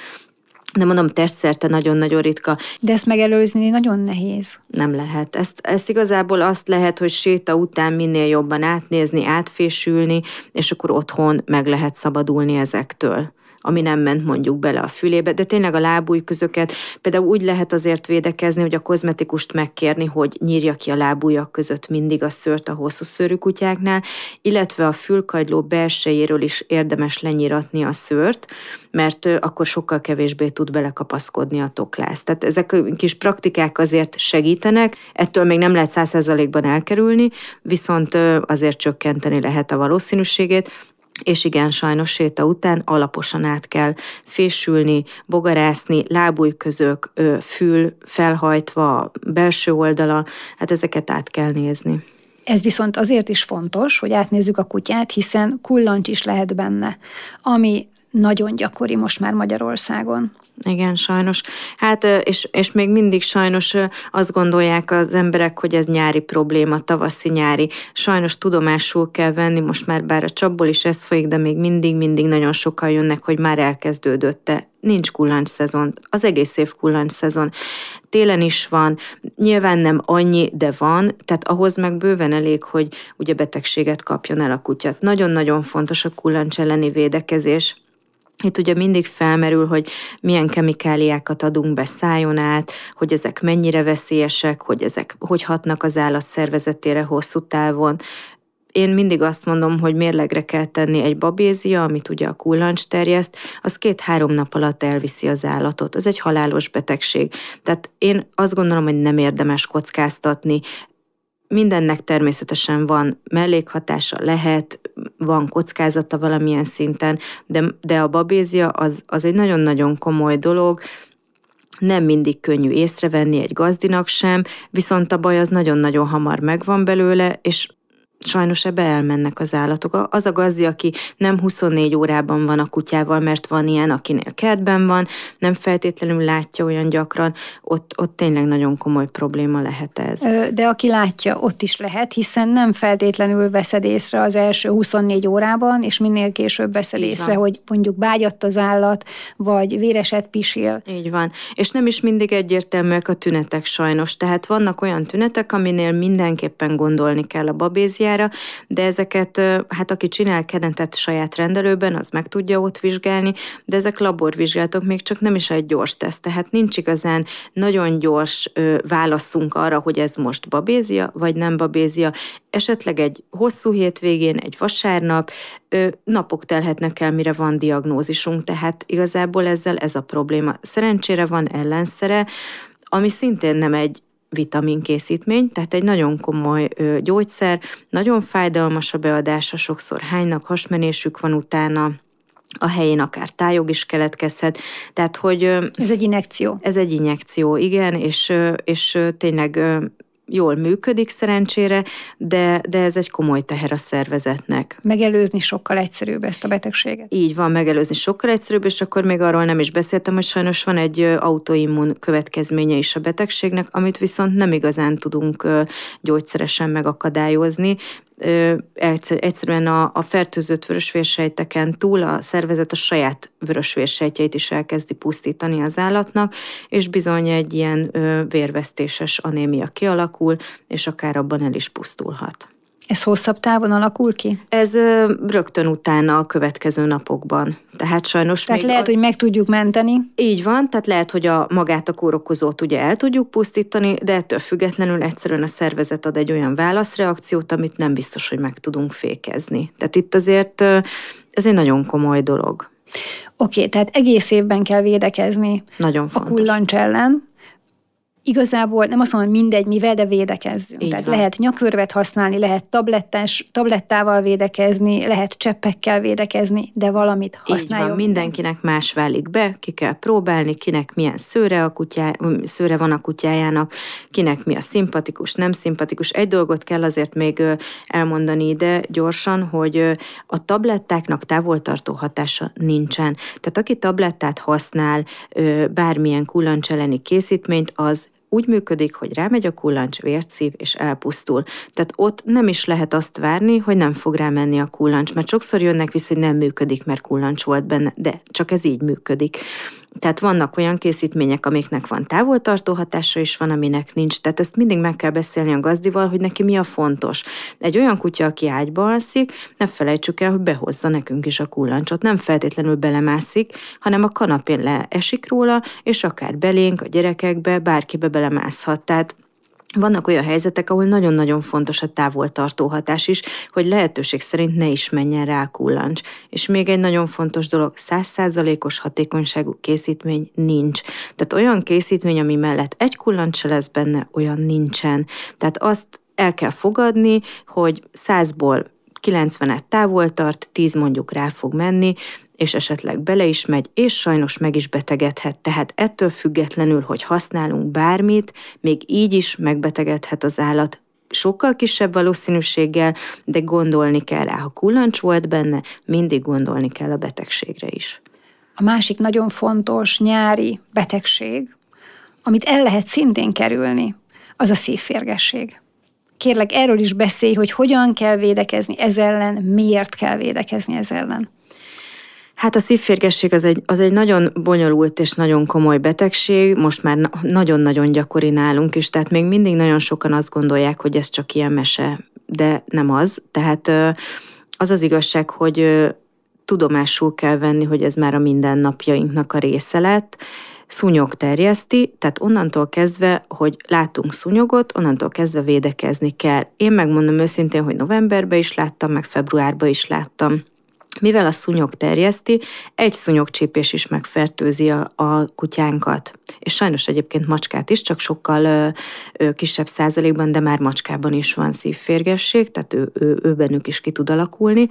De mondom, testszerte nagyon-nagyon ritka. De ezt megelőzni nagyon nehéz. Nem lehet. Ezt, ezt igazából azt lehet, hogy séta után minél jobban átnézni, átfésülni, és akkor otthon meg lehet szabadulni ezektől ami nem ment mondjuk bele a fülébe, de tényleg a lábújközöket például úgy lehet azért védekezni, hogy a kozmetikust megkérni, hogy nyírja ki a lábújak között mindig a szőrt a hosszú szőrű kutyáknál, illetve a fülkagyló belsejéről is érdemes lenyíratni a szőrt, mert akkor sokkal kevésbé tud belekapaszkodni a toklász. Tehát ezek a kis praktikák azért segítenek, ettől még nem lehet százszerzalékban elkerülni, viszont azért csökkenteni lehet a valószínűségét, és igen, sajnos séta után alaposan át kell fésülni, bogarászni, lábújközök, fül felhajtva, belső oldala, hát ezeket át kell nézni. Ez viszont azért is fontos, hogy átnézzük a kutyát, hiszen kullancs is lehet benne, ami nagyon gyakori most már Magyarországon. Igen, sajnos. Hát, és, és még mindig sajnos azt gondolják az emberek, hogy ez nyári probléma, tavaszi nyári. Sajnos tudomásul kell venni, most már bár a csapból is ez folyik, de még mindig, mindig nagyon sokan jönnek, hogy már elkezdődött-e. Nincs kullancs szezon, az egész év kullancs szezon. Télen is van, nyilván nem annyi, de van, tehát ahhoz meg bőven elég, hogy ugye betegséget kapjon el a kutyát. Nagyon-nagyon fontos a kullancs elleni védekezés itt ugye mindig felmerül, hogy milyen kemikáliákat adunk be szájon át, hogy ezek mennyire veszélyesek, hogy ezek hogy hatnak az állat szervezetére hosszú távon. Én mindig azt mondom, hogy mérlegre kell tenni egy babézia, amit ugye a kullancs terjeszt, az két-három nap alatt elviszi az állatot. Ez egy halálos betegség. Tehát én azt gondolom, hogy nem érdemes kockáztatni, mindennek természetesen van mellékhatása, lehet, van kockázata valamilyen szinten, de, de a babézia az, az egy nagyon-nagyon komoly dolog, nem mindig könnyű észrevenni egy gazdinak sem, viszont a baj az nagyon-nagyon hamar megvan belőle, és sajnos ebbe elmennek az állatok. Az a gazdi, aki nem 24 órában van a kutyával, mert van ilyen, akinél kertben van, nem feltétlenül látja olyan gyakran, ott, ott tényleg nagyon komoly probléma lehet ez. De aki látja, ott is lehet, hiszen nem feltétlenül veszed észre az első 24 órában, és minél később veszed észre, hogy mondjuk bágyadt az állat, vagy véreset pisil. Így van. És nem is mindig egyértelműek a tünetek sajnos. Tehát vannak olyan tünetek, aminél mindenképpen gondolni kell a babéziára, vizsgára, de ezeket, hát aki csinál kenetet saját rendelőben, az meg tudja ott vizsgálni, de ezek laborvizsgálatok még csak nem is egy gyors teszt, tehát nincs igazán nagyon gyors válaszunk arra, hogy ez most babézia, vagy nem babézia. Esetleg egy hosszú hétvégén, egy vasárnap, napok telhetnek el, mire van diagnózisunk, tehát igazából ezzel ez a probléma. Szerencsére van ellenszere, ami szintén nem egy vitaminkészítmény, tehát egy nagyon komoly gyógyszer, nagyon fájdalmas a beadása, sokszor hánynak, hasmenésük van utána, a helyén akár tájog is keletkezhet, tehát hogy... Ez egy injekció. Ez egy injekció, igen, és, és tényleg jól működik szerencsére, de, de ez egy komoly teher a szervezetnek. Megelőzni sokkal egyszerűbb ezt a betegséget. Így van, megelőzni sokkal egyszerűbb, és akkor még arról nem is beszéltem, hogy sajnos van egy autoimmun következménye is a betegségnek, amit viszont nem igazán tudunk gyógyszeresen megakadályozni, egyszerűen a, a fertőzött vörösvérsejteken túl a szervezet a saját vörösvérsejtjeit is elkezdi pusztítani az állatnak, és bizony egy ilyen vérvesztéses anémia kialakul, és akár abban el is pusztulhat. Ez hosszabb távon alakul ki? Ez ö, rögtön utána a következő napokban. Tehát sajnos Tehát lehet, a... hogy meg tudjuk menteni. Így van, tehát lehet, hogy a magát a kórokozót ugye el tudjuk pusztítani, de ettől függetlenül egyszerűen a szervezet ad egy olyan válaszreakciót, amit nem biztos, hogy meg tudunk fékezni. Tehát itt azért ez egy nagyon komoly dolog. Oké, okay, tehát egész évben kell védekezni Nagyon fontos. a kullancs ellen igazából nem azt mondom, hogy mindegy, mivel, de védekezzünk. Így Tehát van. lehet nyakörvet használni, lehet tablettás, tablettával védekezni, lehet cseppekkel védekezni, de valamit. Így van, mindenkinek más válik be, ki kell próbálni, kinek milyen szőre, a kutyá, szőre van a kutyájának, kinek mi a szimpatikus, nem szimpatikus. Egy dolgot kell azért még elmondani ide gyorsan, hogy a tablettáknak távoltartó hatása nincsen. Tehát aki tablettát használ, bármilyen kullancs elleni készítményt, az úgy működik, hogy rámegy a kullancs, vért szív, és elpusztul. Tehát ott nem is lehet azt várni, hogy nem fog rámenni a kullancs, mert sokszor jönnek vissza, hogy nem működik, mert kullancs volt benne, de csak ez így működik. Tehát vannak olyan készítmények, amiknek van távoltartó hatása, és van, aminek nincs. Tehát ezt mindig meg kell beszélni a gazdival, hogy neki mi a fontos. Egy olyan kutya, aki ágyba alszik, ne felejtsük el, hogy behozza nekünk is a kullancsot. Nem feltétlenül belemászik, hanem a kanapén leesik róla, és akár belénk, a gyerekekbe, bárkibe belemászhat. Tehát vannak olyan helyzetek, ahol nagyon-nagyon fontos a távoltartó hatás is, hogy lehetőség szerint ne is menjen rá kullancs. És még egy nagyon fontos dolog, százszázalékos hatékonyságú készítmény nincs. Tehát olyan készítmény, ami mellett egy kullancs se lesz benne, olyan nincsen. Tehát azt el kell fogadni, hogy százból 90-et távol tart, 10 mondjuk rá fog menni, és esetleg bele is megy, és sajnos meg is betegedhet. Tehát ettől függetlenül, hogy használunk bármit, még így is megbetegedhet az állat, sokkal kisebb valószínűséggel, de gondolni kell rá. Ha kullancs volt benne, mindig gondolni kell a betegségre is. A másik nagyon fontos nyári betegség, amit el lehet szintén kerülni, az a szívférgesség. Kérlek, erről is beszélj, hogy hogyan kell védekezni ez ellen, miért kell védekezni ez ellen. Hát a szívférgesség az egy, az egy nagyon bonyolult és nagyon komoly betegség, most már nagyon-nagyon gyakori nálunk is, tehát még mindig nagyon sokan azt gondolják, hogy ez csak ilyen mese, de nem az. Tehát az az igazság, hogy tudomásul kell venni, hogy ez már a mindennapjainknak a része lett, szúnyog terjeszti, tehát onnantól kezdve, hogy látunk szúnyogot, onnantól kezdve védekezni kell. Én megmondom őszintén, hogy novemberben is láttam, meg februárban is láttam. Mivel a szúnyog terjeszti, egy szúnyogcsípés is megfertőzi a, a kutyánkat. És sajnos egyébként macskát is, csak sokkal ö, ö, kisebb százalékban, de már macskában is van szívférgesség, tehát ő, ő, ő bennük is ki tud alakulni.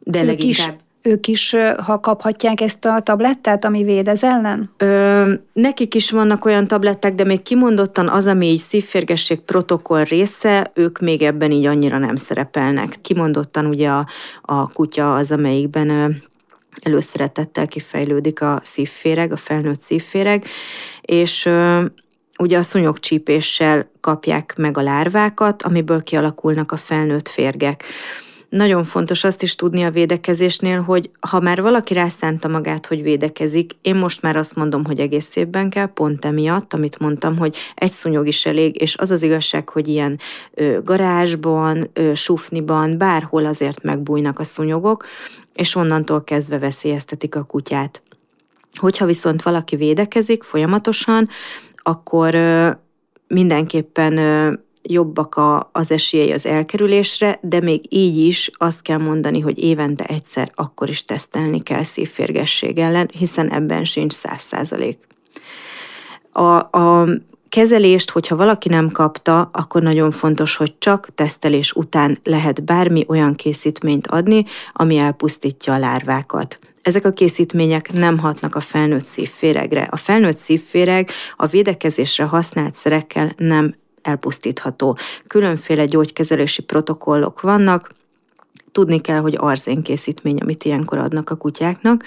De ők leginkább... Is ők is, ha kaphatják ezt a tablettát, ami véd ez ellen? Ö, nekik is vannak olyan tabletták, de még kimondottan az, ami így szívférgesség protokoll része, ők még ebben így annyira nem szerepelnek. Kimondottan ugye a, a kutya az, amelyikben ö, előszeretettel kifejlődik a szívféreg, a felnőtt szívféreg, és ö, ugye a szúnyogcsípéssel kapják meg a lárvákat, amiből kialakulnak a felnőtt férgek nagyon fontos azt is tudni a védekezésnél, hogy ha már valaki rászánta magát, hogy védekezik, én most már azt mondom, hogy egész évben kell, pont emiatt, amit mondtam, hogy egy szúnyog is elég, és az az igazság, hogy ilyen ö, garázsban, ö, sufniban, bárhol azért megbújnak a szúnyogok, és onnantól kezdve veszélyeztetik a kutyát. Hogyha viszont valaki védekezik folyamatosan, akkor ö, mindenképpen ö, jobbak a, az esélyei az elkerülésre, de még így is azt kell mondani, hogy évente egyszer akkor is tesztelni kell szívférgesség ellen, hiszen ebben sincs száz százalék. A, a kezelést, hogyha valaki nem kapta, akkor nagyon fontos, hogy csak tesztelés után lehet bármi olyan készítményt adni, ami elpusztítja a lárvákat. Ezek a készítmények nem hatnak a felnőtt szívféregre. A felnőtt szívféreg a védekezésre használt szerekkel nem elpusztítható. Különféle gyógykezelési protokollok vannak, tudni kell, hogy arzén készítmény, amit ilyenkor adnak a kutyáknak.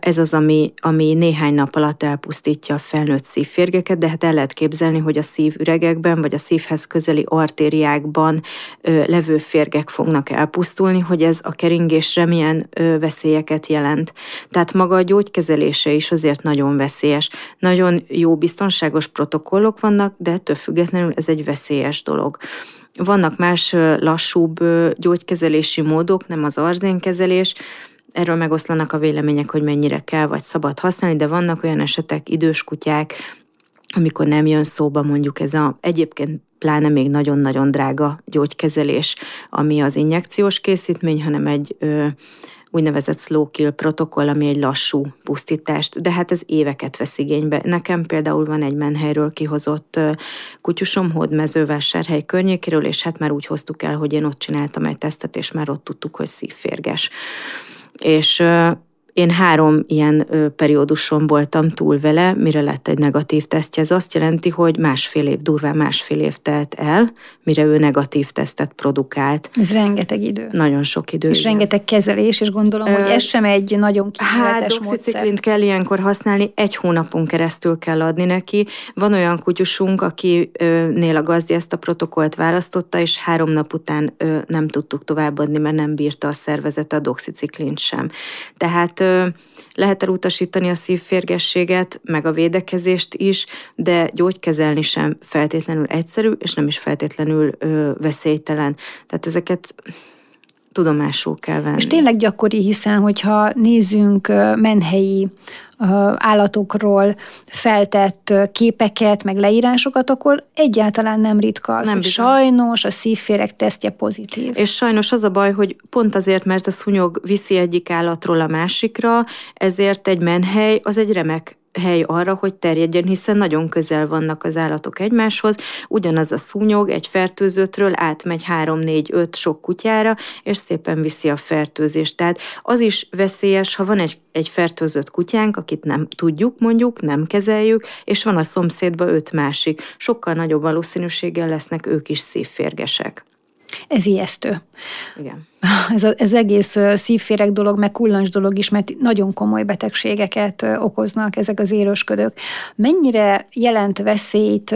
Ez az, ami, ami néhány nap alatt elpusztítja a felnőtt szívférgeket, de hát el lehet képzelni, hogy a szívüregekben vagy a szívhez közeli artériákban levő férgek fognak elpusztulni, hogy ez a keringésre milyen veszélyeket jelent. Tehát maga a gyógykezelése is azért nagyon veszélyes. Nagyon jó biztonságos protokollok vannak, de ettől függetlenül ez egy veszélyes dolog. Vannak más lassúbb gyógykezelési módok, nem az arzénkezelés, erről megoszlanak a vélemények, hogy mennyire kell vagy szabad használni, de vannak olyan esetek, idős kutyák, amikor nem jön szóba mondjuk ez a egyébként pláne még nagyon-nagyon drága gyógykezelés, ami az injekciós készítmény, hanem egy ö, úgynevezett slow kill protokoll, ami egy lassú pusztítást, de hát ez éveket vesz igénybe. Nekem például van egy menhelyről kihozott kutyusom hódmezővásárhely környékéről, és hát már úgy hoztuk el, hogy én ott csináltam egy tesztet, és már ott tudtuk, hogy szívférges. És én három ilyen perióduson voltam túl vele, mire lett egy negatív tesztje. Ez azt jelenti, hogy másfél év, durván másfél év telt el, mire ő negatív tesztet produkált. Ez rengeteg idő. Nagyon sok idő. És igen. rengeteg kezelés, és gondolom, hogy ez sem egy nagyon kíméletes Hát doxiciklint kell ilyenkor használni, egy hónapon keresztül kell adni neki. Van olyan kutyusunk, akinél a gazdi ezt a protokollt választotta, és három nap után nem tudtuk továbbadni, mert nem bírta a szervezete a doxiciklint sem. Tehát lehet elutasítani a szívférgességet, meg a védekezést is, de gyógykezelni sem feltétlenül egyszerű, és nem is feltétlenül veszélytelen. Tehát ezeket tudomásul kell venni. És tényleg gyakori, hiszen hogyha nézzünk menhelyi állatokról feltett képeket, meg leírásokat, akkor egyáltalán nem ritka az, nem hogy sajnos a szívféreg tesztje pozitív. És sajnos az a baj, hogy pont azért, mert a szúnyog viszi egyik állatról a másikra, ezért egy menhely az egy remek hely arra, hogy terjedjen, hiszen nagyon közel vannak az állatok egymáshoz, ugyanaz a szúnyog egy fertőzöttről átmegy 3-4-5 sok kutyára, és szépen viszi a fertőzést. Tehát az is veszélyes, ha van egy, egy fertőzött kutyánk, akit nem tudjuk mondjuk, nem kezeljük, és van a szomszédban öt másik. Sokkal nagyobb valószínűséggel lesznek ők is szívférgesek. Ez ijesztő. Igen. Ez, a, ez egész szívféreg dolog, meg kullancs dolog is, mert nagyon komoly betegségeket okoznak ezek az élősködők. Mennyire jelent veszélyt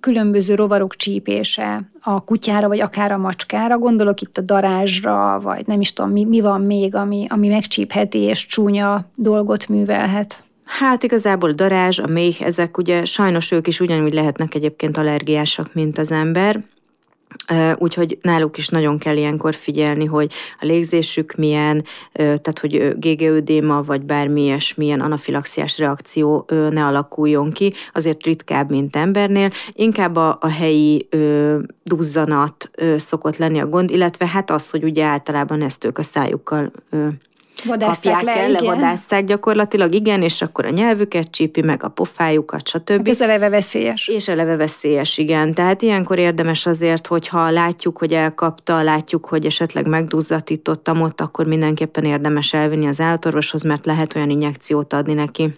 különböző rovarok csípése a kutyára, vagy akár a macskára, gondolok itt a darázsra, vagy nem is tudom, mi, mi van még, ami, ami megcsípheti és csúnya dolgot művelhet. Hát igazából darázs, a méh, ezek ugye sajnos ők is ugyanúgy lehetnek egyébként allergiásak, mint az ember. Úgyhogy náluk is nagyon kell ilyenkor figyelni, hogy a légzésük milyen, tehát hogy GGÖdéma vagy bármi ilyesmilyen anafilaxiás reakció ne alakuljon ki, azért ritkább, mint embernél. Inkább a, a helyi duzzanat szokott lenni a gond, illetve hát az, hogy ugye általában ezt ők a szájukkal Vadászták kapják le, el, levadászták gyakorlatilag, igen, és akkor a nyelvüket csípi, meg a pofájukat, stb. Hát ez eleve veszélyes. És eleve veszélyes, igen. Tehát ilyenkor érdemes azért, hogyha látjuk, hogy elkapta, látjuk, hogy esetleg megduzzatítottam ott, akkor mindenképpen érdemes elvinni az állatorvoshoz, mert lehet olyan injekciót adni neki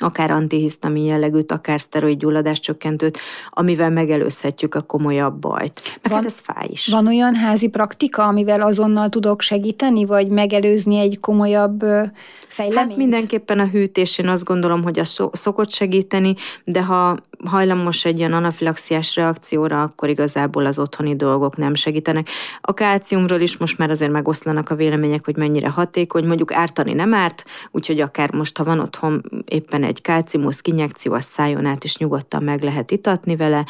akár antihisztamin jellegűt, akár szteroid gyulladás csökkentőt, amivel megelőzhetjük a komolyabb bajt. Meg van, hát ez fáj is. Van olyan házi praktika, amivel azonnal tudok segíteni, vagy megelőzni egy komolyabb fejleményt? Hát mindenképpen a hűtés, én azt gondolom, hogy az szokott segíteni, de ha hajlamos egy ilyen anafilaxiás reakcióra, akkor igazából az otthoni dolgok nem segítenek. A kálciumról is most már azért megoszlanak a vélemények, hogy mennyire hatékony, mondjuk ártani nem árt, úgyhogy akár most, ha van otthon éppen egy kálciumus injekció, azt szájon át is nyugodtan meg lehet itatni vele.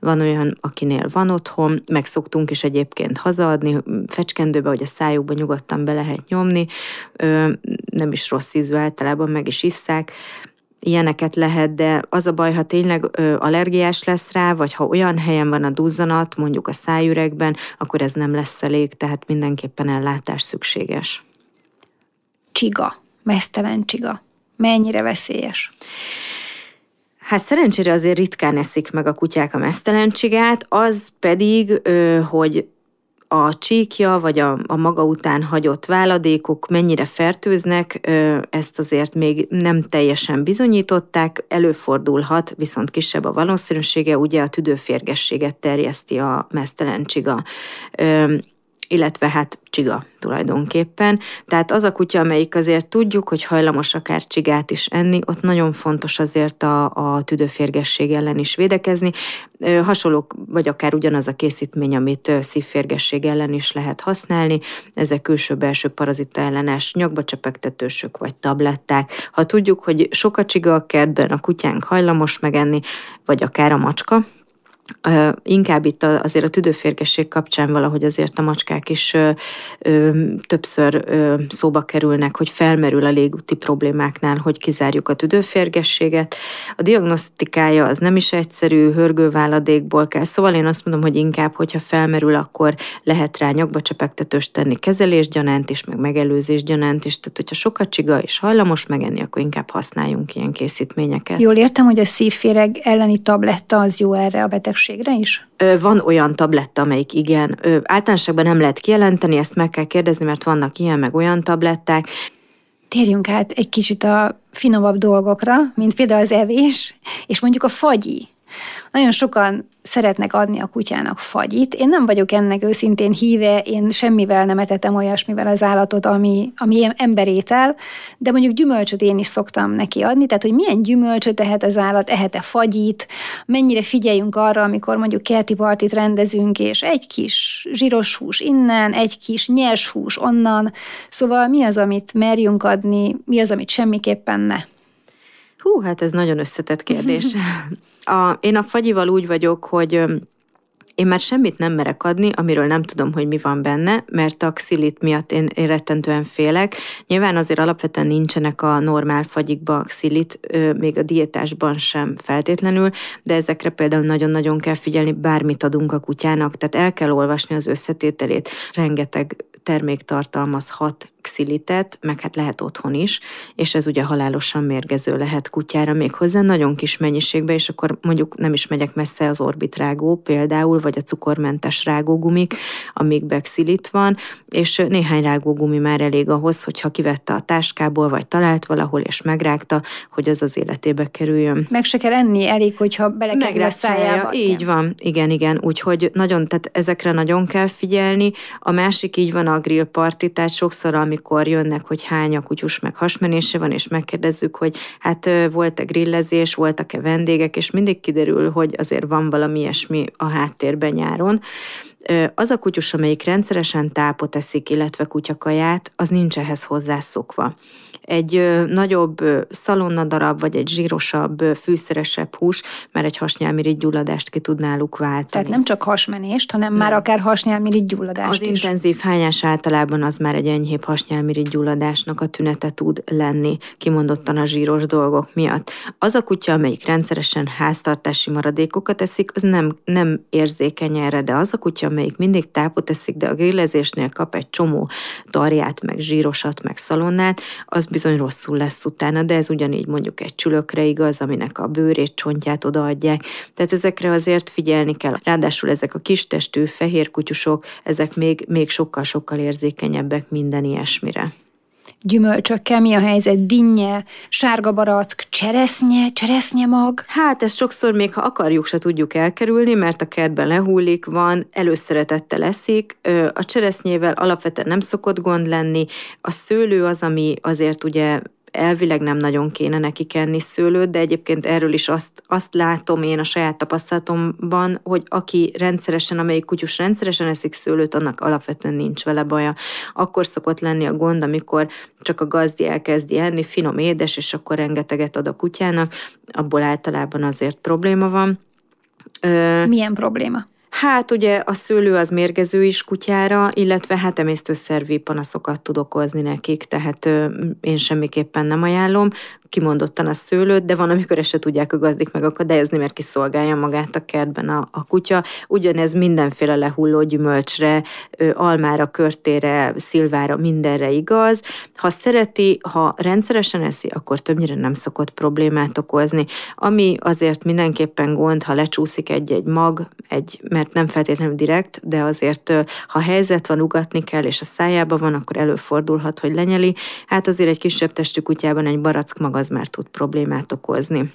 Van olyan, akinél van otthon, meg szoktunk is egyébként hazaadni, fecskendőbe, hogy a szájukba nyugodtan be lehet nyomni, nem is rossz ízű, általában meg is isszák ilyeneket lehet, de az a baj, ha tényleg ö, allergiás lesz rá, vagy ha olyan helyen van a duzzanat, mondjuk a szájüregben, akkor ez nem lesz elég, tehát mindenképpen ellátás szükséges. Csiga, mesztelen csiga. Mennyire veszélyes? Hát szerencsére azért ritkán eszik meg a kutyák a mesztelen csigát, az pedig, hogy a csíkja, vagy a, a maga után hagyott váladékok mennyire fertőznek, ezt azért még nem teljesen bizonyították, előfordulhat, viszont kisebb a valószínűsége, ugye a tüdőférgességet terjeszti a mesztelen csiga illetve hát csiga tulajdonképpen. Tehát az a kutya, amelyik azért tudjuk, hogy hajlamos akár csigát is enni, ott nagyon fontos azért a, a tüdőférgesség ellen is védekezni. Hasonlók, vagy akár ugyanaz a készítmény, amit szívférgesség ellen is lehet használni. Ezek külső-belső parazita ellenes nyakba csepegtetősök vagy tabletták. Ha tudjuk, hogy sok a csiga a kertben, a kutyánk hajlamos megenni, vagy akár a macska, inkább itt azért a tüdőférgesség kapcsán valahogy azért a macskák is többször szóba kerülnek, hogy felmerül a légúti problémáknál, hogy kizárjuk a tüdőférgességet. A diagnosztikája az nem is egyszerű, hörgőváladékból kell, szóval én azt mondom, hogy inkább, hogyha felmerül, akkor lehet rá nyakba csepegtetős tenni kezelésgyanánt is, meg megelőzésgyanánt is, tehát hogyha sokat csiga és hajlamos megenni, akkor inkább használjunk ilyen készítményeket. Jól értem, hogy a szívféreg elleni tabletta az jó erre a beteg betegségre is? Van olyan tabletta, amelyik igen. Általánosságban nem lehet kijelenteni, ezt meg kell kérdezni, mert vannak ilyen meg olyan tabletták. Térjünk át egy kicsit a finomabb dolgokra, mint például az evés, és mondjuk a fagyi. Nagyon sokan szeretnek adni a kutyának fagyit. Én nem vagyok ennek őszintén híve, én semmivel nem etetem olyasmivel az állatot, ami, ami emberétel, de mondjuk gyümölcsöt én is szoktam neki adni, tehát hogy milyen gyümölcsöt ehet az állat, ehet-e fagyit, mennyire figyeljünk arra, amikor mondjuk kerti partit rendezünk, és egy kis zsíros hús innen, egy kis nyers hús onnan, szóval mi az, amit merjünk adni, mi az, amit semmiképpen ne. Hú, hát ez nagyon összetett kérdés. A, én a fagyival úgy vagyok, hogy én már semmit nem merek adni, amiről nem tudom, hogy mi van benne, mert a xilit miatt én, én rettentően félek. Nyilván azért alapvetően nincsenek a normál fagyikba xilit, még a diétásban sem feltétlenül, de ezekre például nagyon-nagyon kell figyelni, bármit adunk a kutyának, tehát el kell olvasni az összetételét. Rengeteg termék tartalmazhat xilitet, meg hát lehet otthon is, és ez ugye halálosan mérgező lehet kutyára még hozzá nagyon kis mennyiségbe, és akkor mondjuk nem is megyek messze az orbitrágó például, vagy a cukormentes rágógumik, amikbe xilit van, és néhány rágógumi már elég ahhoz, hogyha kivette a táskából, vagy talált valahol, és megrágta, hogy az az életébe kerüljön. Meg se kell enni, elég, hogyha belekerül a szájába. Így van, igen, igen, úgyhogy nagyon, tehát ezekre nagyon kell figyelni. A másik így van a grill party, tehát sokszor, amikor jönnek, hogy hány a kutyus meg hasmenése van, és megkérdezzük, hogy hát volt-e grillezés, voltak-e vendégek, és mindig kiderül, hogy azért van valami ilyesmi a háttérben nyáron. Az a kutyus, amelyik rendszeresen tápot eszik, illetve kutyakaját, az nincs ehhez hozzászokva egy nagyobb szalonnadarab, vagy egy zsírosabb, fűszeresebb hús, mert egy hasnyálmirigy gyulladást ki tud náluk váltani. Tehát nem csak hasmenést, hanem nem. már akár hasnyálmirigy gyulladást Az is. intenzív hányás általában az már egy enyhébb hasnyálmirigy gyulladásnak a tünete tud lenni, kimondottan a zsíros dolgok miatt. Az a kutya, amelyik rendszeresen háztartási maradékokat eszik, az nem, nem érzékeny erre, de az a kutya, amelyik mindig tápot eszik, de a grillezésnél kap egy csomó tarját, meg zsírosat, meg szalonnát, az bizony rosszul lesz utána, de ez ugyanígy mondjuk egy csülökre igaz, aminek a bőrét, csontját odaadják. Tehát ezekre azért figyelni kell. Ráadásul ezek a kistestű fehér kutyusok, ezek még, még sokkal-sokkal érzékenyebbek minden ilyesmire gyümölcsökkel, mi a helyzet, dinnye, sárga barack, cseresznye, cseresznye mag? Hát ezt sokszor még ha akarjuk, se tudjuk elkerülni, mert a kertben lehullik, van, előszeretettel leszik. A cseresznyével alapvetően nem szokott gond lenni. A szőlő az, ami azért ugye elvileg nem nagyon kéne neki kenni szőlőt, de egyébként erről is azt, azt látom én a saját tapasztalatomban, hogy aki rendszeresen, amelyik kutyus rendszeresen eszik szőlőt, annak alapvetően nincs vele baja. Akkor szokott lenni a gond, amikor csak a gazdi elkezdi enni, finom édes, és akkor rengeteget ad a kutyának, abból általában azért probléma van. Milyen probléma? Hát ugye a szőlő az mérgező is kutyára, illetve hát emésztőszervi panaszokat tud okozni nekik, tehát ö, én semmiképpen nem ajánlom kimondottan a szőlőt, de van, amikor ezt se tudják a gazdik megakadályozni, mert kiszolgálja magát a kertben a, a kutya. Ugyanez mindenféle lehulló gyümölcsre, almára, körtére, szilvára, mindenre igaz. Ha szereti, ha rendszeresen eszi, akkor többnyire nem szokott problémát okozni. Ami azért mindenképpen gond, ha lecsúszik egy-egy mag, egy, mert nem feltétlenül direkt, de azért, ha helyzet van, ugatni kell, és a szájába van, akkor előfordulhat, hogy lenyeli. Hát azért egy kisebb testű kutyában egy barack maga az már tud problémát okozni.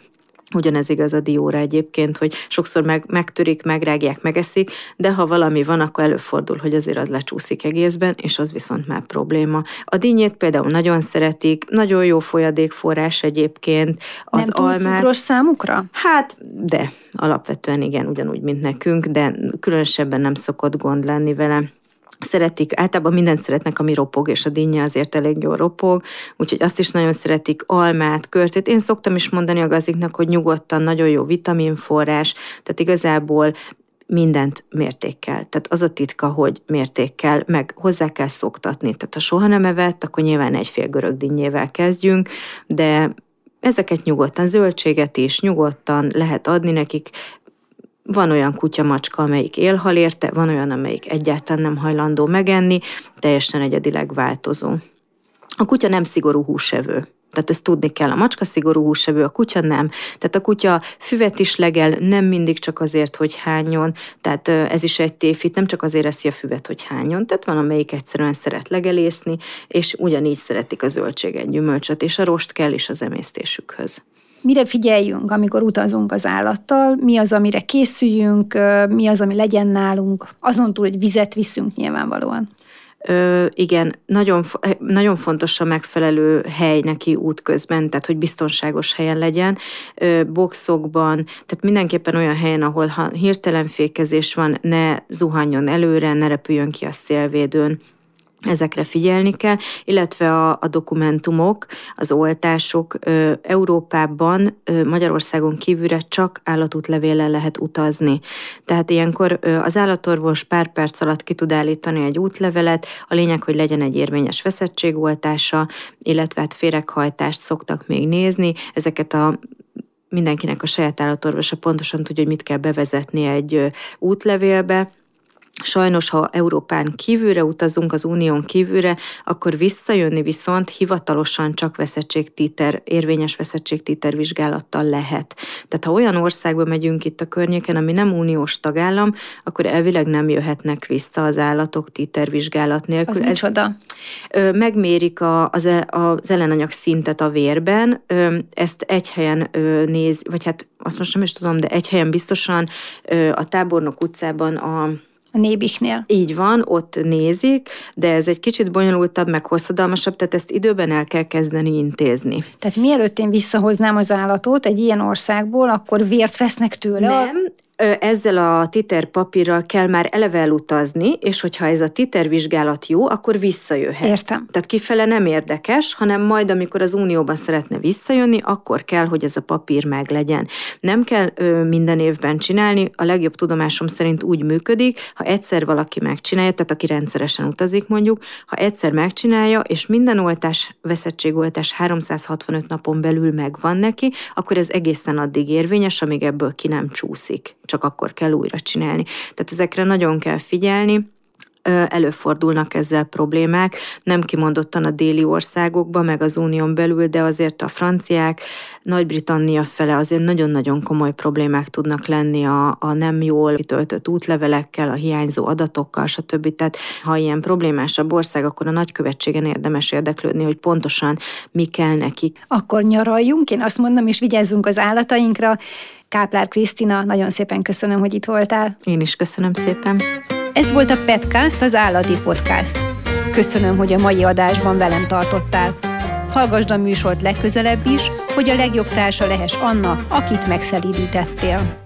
Ugyanez igaz a dióra egyébként, hogy sokszor meg, megtörik, megrágják, megeszik, de ha valami van, akkor előfordul, hogy azért az lecsúszik egészben, és az viszont már probléma. A dinnyét például nagyon szeretik, nagyon jó folyadékforrás egyébként. Az Nem almát. számukra? Hát, de alapvetően igen, ugyanúgy, mint nekünk, de különösebben nem szokott gond lenni vele szeretik, általában mindent szeretnek, ami ropog, és a dinnye azért elég jól ropog, úgyhogy azt is nagyon szeretik, almát, körtét. Én szoktam is mondani a gaziknak, hogy nyugodtan nagyon jó vitaminforrás, tehát igazából mindent mértékkel. Tehát az a titka, hogy mértékkel, meg hozzá kell szoktatni. Tehát ha soha nem evett, akkor nyilván egy fél görög dinnyével kezdjünk, de ezeket nyugodtan, zöldséget is nyugodtan lehet adni nekik, van olyan kutya-macska, amelyik élhal érte, van olyan, amelyik egyáltalán nem hajlandó megenni, teljesen egyedileg változó. A kutya nem szigorú húsevő. Tehát ezt tudni kell, a macska szigorú húsevő, a kutya nem. Tehát a kutya füvet is legel, nem mindig csak azért, hogy hányon, tehát ez is egy tévhit, nem csak azért eszi a füvet, hogy hányon. Tehát van, amelyik egyszerűen szeret legelészni, és ugyanígy szeretik a zöldséget, gyümölcsöt, és a rost kell is az emésztésükhöz. Mire figyeljünk, amikor utazunk az állattal, mi az, amire készüljünk, mi az, ami legyen nálunk, azon túl, hogy vizet viszünk nyilvánvalóan. Ö, igen, nagyon, nagyon fontos a megfelelő hely neki útközben, tehát hogy biztonságos helyen legyen, ö, boxokban, tehát mindenképpen olyan helyen, ahol ha hirtelen fékezés van, ne zuhanjon előre, ne repüljön ki a szélvédőn, Ezekre figyelni kell, illetve a, a dokumentumok, az oltások ö, Európában, ö, Magyarországon kívülre csak állatútlevéllel lehet utazni. Tehát ilyenkor ö, az állatorvos pár perc alatt ki tud állítani egy útlevelet, a lényeg, hogy legyen egy érvényes veszettségoltása, illetve hát féreghajtást szoktak még nézni. Ezeket a mindenkinek a saját állatorvosa pontosan tudja, hogy mit kell bevezetni egy útlevélbe, Sajnos, ha Európán kívülre utazunk, az unión kívülre, akkor visszajönni viszont hivatalosan csak veszettségtíter, érvényes veszettségtíter vizsgálattal lehet. Tehát ha olyan országba megyünk itt a környéken, ami nem uniós tagállam, akkor elvileg nem jöhetnek vissza az állatok títervizsgálat nélkül. Az Ez, micsoda? Megmérik a, az, e, az ellenanyag szintet a vérben, ezt egy helyen néz, vagy hát azt most nem is tudom, de egy helyen biztosan a Tábornok utcában a a nébiknél. Így van, ott nézik, de ez egy kicsit bonyolultabb, meg hosszadalmasabb, tehát ezt időben el kell kezdeni intézni. Tehát mielőtt én visszahoznám az állatot egy ilyen országból, akkor vért vesznek tőle? Nem, ezzel a titer papírral kell már eleve elutazni, és hogyha ez a titer vizsgálat jó, akkor visszajöhet. Értem. Tehát kifele nem érdekes, hanem majd, amikor az Unióban szeretne visszajönni, akkor kell, hogy ez a papír meglegyen. Nem kell ö, minden évben csinálni, a legjobb tudomásom szerint úgy működik, ha egyszer valaki megcsinálja, tehát aki rendszeresen utazik mondjuk, ha egyszer megcsinálja, és minden oltás, veszettségoltás 365 napon belül megvan neki, akkor ez egészen addig érvényes, amíg ebből ki nem csúszik csak akkor kell újra csinálni. Tehát ezekre nagyon kell figyelni, előfordulnak ezzel problémák, nem kimondottan a déli országokban, meg az unión belül, de azért a franciák, Nagy-Britannia fele azért nagyon-nagyon komoly problémák tudnak lenni a, a nem jól kitöltött útlevelekkel, a hiányzó adatokkal, stb. Tehát ha ilyen problémásabb ország, akkor a nagykövetségen érdemes érdeklődni, hogy pontosan mi kell nekik. Akkor nyaraljunk, én azt mondom, és vigyázzunk az állatainkra. Káplár Krisztina, nagyon szépen köszönöm, hogy itt voltál. Én is köszönöm szépen. Ez volt a Petcast, az állati podcast. Köszönöm, hogy a mai adásban velem tartottál. Hallgasd a műsort legközelebb is, hogy a legjobb társa lehess annak, akit megszelídítettél.